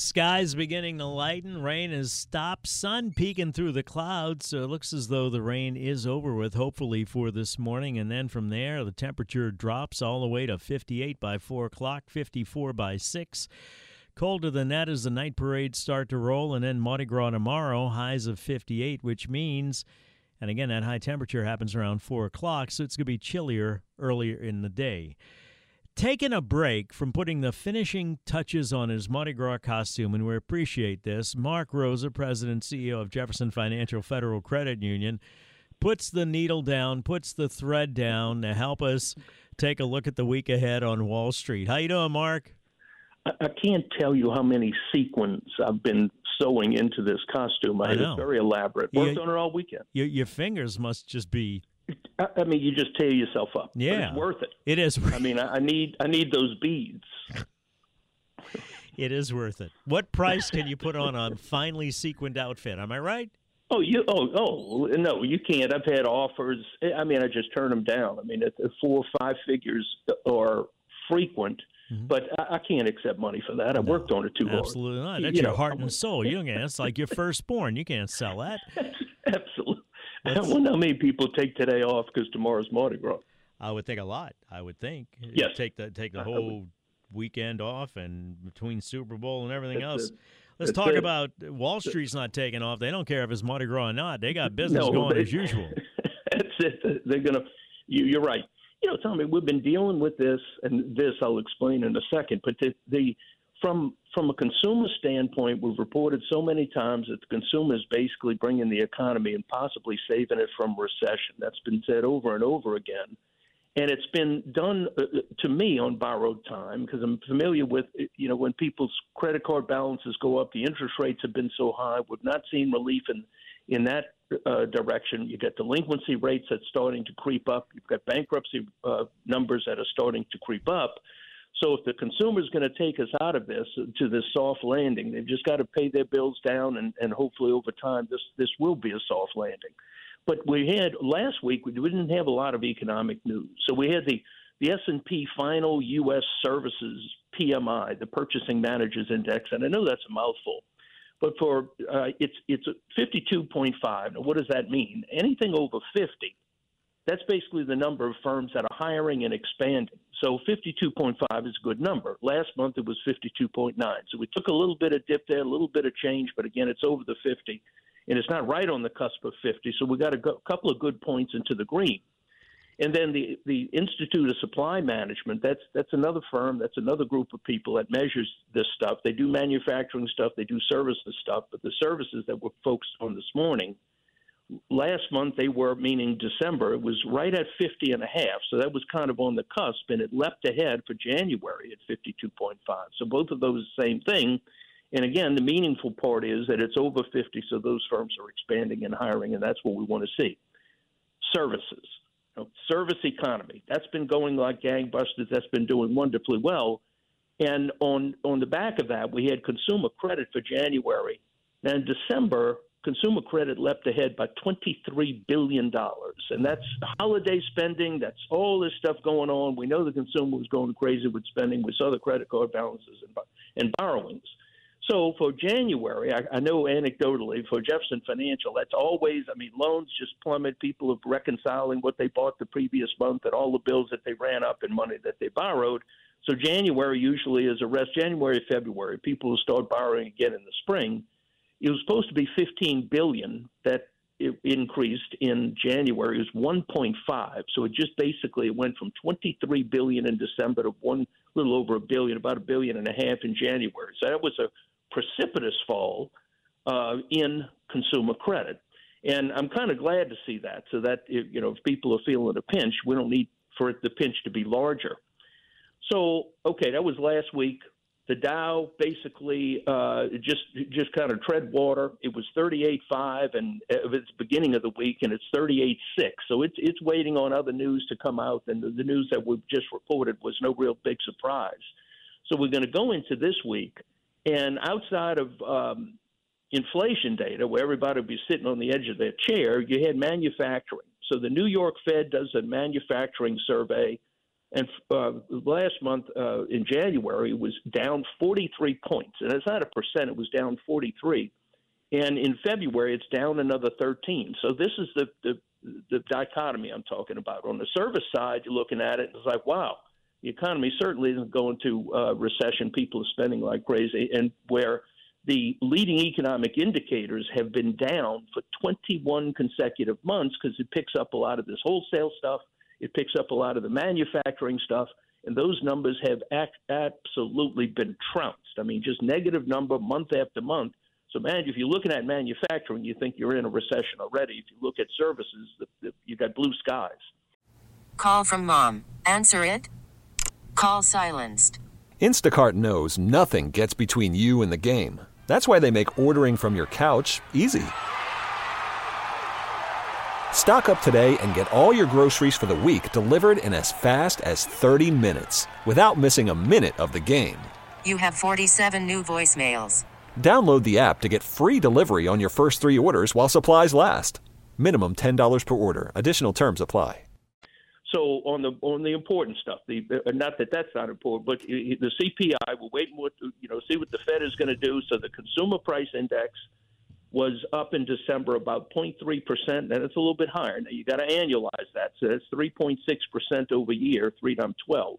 Skies beginning to lighten. Rain has stopped. Sun peeking through the clouds. So it looks as though the rain is over with, hopefully, for this morning. And then from there, the temperature drops all the way to 58 by 4 o'clock, 54 by 6. Colder than that as the night parades start to roll. And then Mardi Gras tomorrow, highs of 58, which means, and again, that high temperature happens around 4 o'clock. So it's going to be chillier earlier in the day taken a break from putting the finishing touches on his Mardi Gras costume, and we appreciate this. Mark Rosa, President and CEO of Jefferson Financial Federal Credit Union, puts the needle down, puts the thread down to help us take a look at the week ahead on Wall Street. How you doing, Mark? I can't tell you how many sequins I've been sewing into this costume. I know. It's very elaborate. Worked on it all weekend. Your, your fingers must just be I mean, you just tear yourself up. Yeah, but it's worth it. It is. I mean, I need I need those beads. it is worth it. What price can you put on a finely sequined outfit? Am I right? Oh, you oh oh no, you can't. I've had offers. I mean, I just turn them down. I mean, four or five figures are frequent. Mm-hmm. But I, I, can't accept money for that. I no, worked on it too absolutely hard. Absolutely not. That's you your know, heart and soul. You can. It's like your firstborn. You can't sell that. absolutely. I wonder how many people take today off because tomorrow's Mardi Gras. I would think a lot. I would think. Yes. Take the take the whole weekend off and between Super Bowl and everything That's else. It. Let's That's talk it. about Wall Street's not taking off. They don't care if it's Mardi Gras or not. They got business no, going they, as usual. That's it. They're gonna. You, you're right. You know, Tommy, we've been dealing with this, and this I'll explain in a second. But the, the from from a consumer standpoint, we've reported so many times that the consumer is basically bringing the economy and possibly saving it from recession. That's been said over and over again. And it's been done uh, to me on borrowed time because I'm familiar with, you know, when people's credit card balances go up, the interest rates have been so high. We've not seen relief in, in that uh, direction. You get delinquency rates that's starting to creep up. You've got bankruptcy uh, numbers that are starting to creep up. So if the consumer is going to take us out of this to this soft landing, they've just got to pay their bills down, and, and hopefully over time this this will be a soft landing. But we had last week we didn't have a lot of economic news, so we had the the S&P final U.S. Services PMI, the Purchasing Managers Index, and I know that's a mouthful, but for uh, it's it's 52.5. Now, what does that mean? Anything over 50 that's basically the number of firms that are hiring and expanding. So 52.5 is a good number. Last month it was 52.9. So we took a little bit of dip there, a little bit of change, but again, it's over the 50, and it's not right on the cusp of 50. So we got a go- couple of good points into the green. And then the, the Institute of Supply Management, that's that's another firm, that's another group of people that measures this stuff. They do manufacturing stuff, they do services stuff, but the services that we're focused on this morning – last month they were meaning December it was right at 50 and a half so that was kind of on the cusp and it leapt ahead for January at 52.5 so both of those same thing. And again the meaningful part is that it's over 50 so those firms are expanding and hiring and that's what we want to see. Services. You know, service economy. That's been going like gangbusters. That's been doing wonderfully well. And on on the back of that we had consumer credit for January. And December consumer credit leapt ahead by $23 billion. And that's holiday spending. That's all this stuff going on. We know the consumer was going crazy with spending. We saw the credit card balances and, and borrowings. So for January, I, I know anecdotally for Jefferson Financial, that's always, I mean, loans just plummet. People are reconciling what they bought the previous month and all the bills that they ran up and money that they borrowed. So January usually is a rest. January, February, people will start borrowing again in the spring. It was supposed to be 15 billion. That it increased in January. It was 1.5. So it just basically went from 23 billion in December to one little over a billion, about a billion and a half in January. So that was a precipitous fall uh, in consumer credit. And I'm kind of glad to see that, so that if, you know if people are feeling a pinch, we don't need for the pinch to be larger. So okay, that was last week. The Dow basically uh, just just kind of tread water. It was 38.5 and uh, at the beginning of the week, and it's 38.6. So it's it's waiting on other news to come out, and the, the news that we've just reported was no real big surprise. So we're going to go into this week, and outside of um, inflation data, where everybody would be sitting on the edge of their chair, you had manufacturing. So the New York Fed does a manufacturing survey, and uh, last month uh, in January was down 43 points, and it's not a percent; it was down 43. And in February, it's down another 13. So this is the the, the dichotomy I'm talking about. On the service side, you're looking at it, and it's like, wow, the economy certainly isn't going to uh, recession. People are spending like crazy, and where the leading economic indicators have been down for 21 consecutive months because it picks up a lot of this wholesale stuff, it picks up a lot of the manufacturing stuff, and those numbers have act- absolutely been trounced. I mean, just negative number month after month. So, man, if you're looking at manufacturing, you think you're in a recession already. If you look at services, the, the, you got blue skies. Call from mom. Answer it. Call silenced. Instacart knows nothing gets between you and the game. That's why they make ordering from your couch easy. Stock up today and get all your groceries for the week delivered in as fast as 30 minutes without missing a minute of the game. You have 47 new voicemails. Download the app to get free delivery on your first three orders while supplies last. Minimum $10 per order. Additional terms apply. So on the on the important stuff, the uh, not that that's not important, but the CPI, we're waiting what you know, see what the Fed is going to do. So the consumer price index was up in December about 0.3 percent, and it's a little bit higher. Now you got to annualize that, so that's 3.6 percent over year, three times 12.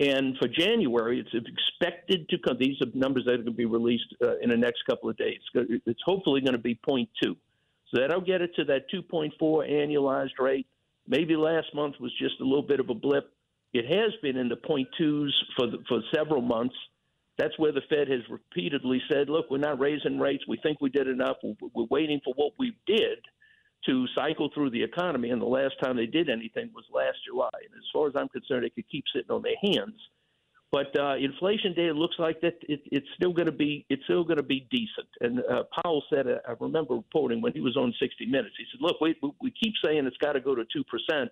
And for January, it's expected to come. These are numbers that are going to be released uh, in the next couple of days. It's hopefully going to be 0.2. So that'll get it to that 2.4 annualized rate. Maybe last month was just a little bit of a blip. It has been in the point twos for the, for several months. That's where the Fed has repeatedly said, "Look, we're not raising rates. We think we did enough. We're, waiting for what we did to cycle through the economy." And the last time they did anything was last July. And as far as I'm concerned, they could keep sitting on their hands. But uh, inflation data looks like that it, it's still going to be it's still going to be decent. And uh, Powell said, uh, I remember reporting when he was on 60 Minutes. He said, "Look, we we keep saying it's got to go to two percent,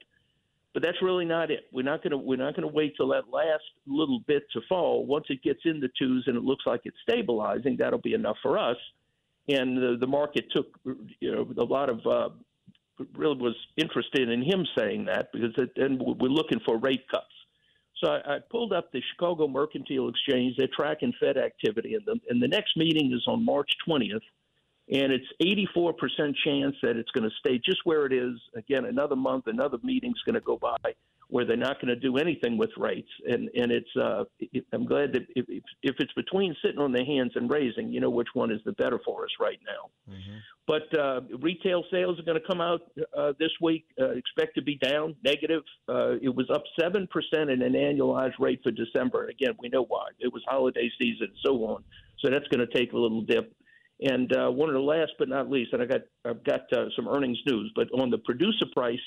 but that's really not it. We're not going to we're not going to wait till that last little bit to fall. Once it gets in the twos and it looks like it's stabilizing, that'll be enough for us." And the, the market took you know a lot of uh, really was interested in him saying that because and we're looking for rate cuts. So I, I pulled up the Chicago Mercantile Exchange. They're tracking Fed activity, and the, and the next meeting is on March 20th. And it's 84% chance that it's going to stay just where it is. Again, another month, another meeting's going to go by where they're not going to do anything with rates. And and it's uh, I'm glad that if, if it's between sitting on their hands and raising, you know which one is the better for us right now. Mm-hmm. But uh, retail sales are going to come out uh, this week. Uh, expect to be down, negative. Uh, it was up seven percent in an annualized rate for December. Again, we know why. It was holiday season and so on. So that's going to take a little dip. And uh, one of the last but not least, and I got I've got uh, some earnings news, but on the producer price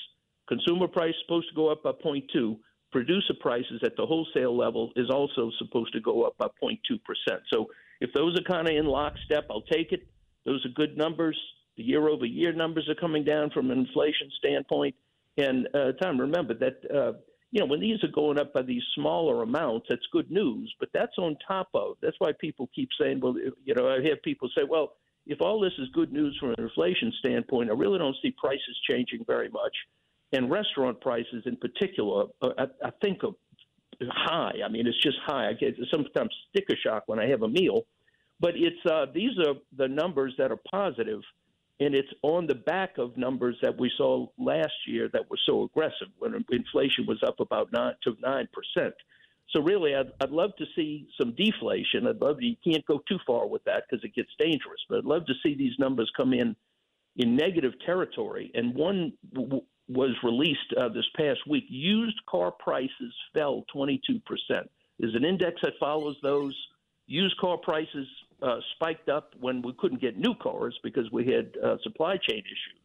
Consumer price supposed to go up by 0.2. Producer prices at the wholesale level is also supposed to go up by 0.2 percent. So if those are kind of in lockstep, I'll take it. Those are good numbers. The year-over-year numbers are coming down from an inflation standpoint. And uh, Tom, remember that uh, you know when these are going up by these smaller amounts, that's good news. But that's on top of. That's why people keep saying, well, you know, I have people say, well, if all this is good news from an inflation standpoint, I really don't see prices changing very much and restaurant prices in particular, uh, I, I think are high. I mean, it's just high. I get sometimes sticker shock when I have a meal, but it's uh, these are the numbers that are positive, and it's on the back of numbers that we saw last year that were so aggressive when inflation was up about nine to nine percent. So really, I'd, I'd love to see some deflation. I'd love to, you can't go too far with that because it gets dangerous. But I'd love to see these numbers come in in negative territory. And one w- was released uh, this past week. Used car prices fell 22 percent. There's an index that follows those. Used car prices uh, spiked up when we couldn't get new cars because we had uh, supply chain issues.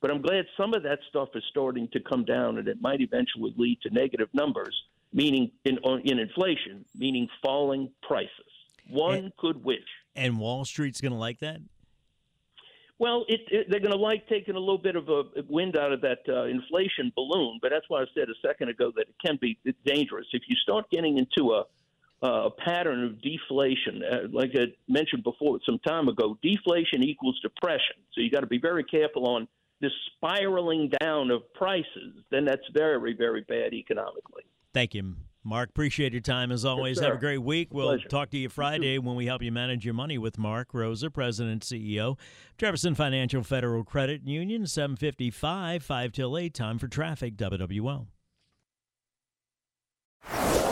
But I'm glad some of that stuff is starting to come down, and it might eventually lead to negative numbers meaning in in inflation, meaning falling prices. One and, could wish. And Wall Street's going to like that. Well, it, it, they're going to like taking a little bit of a wind out of that uh, inflation balloon, but that's why I said a second ago that it can be dangerous if you start getting into a a pattern of deflation. Uh, like I mentioned before, some time ago, deflation equals depression. So you got to be very careful on this spiraling down of prices. Then that's very, very bad economically. Thank you. Mark, appreciate your time as always. Yes, Have a great week. We'll Pleasure. talk to you Friday when we help you manage your money with Mark Rosa, President and CEO, Jefferson Financial Federal Credit Union, 755, 5 till 8. Time for traffic, WWL.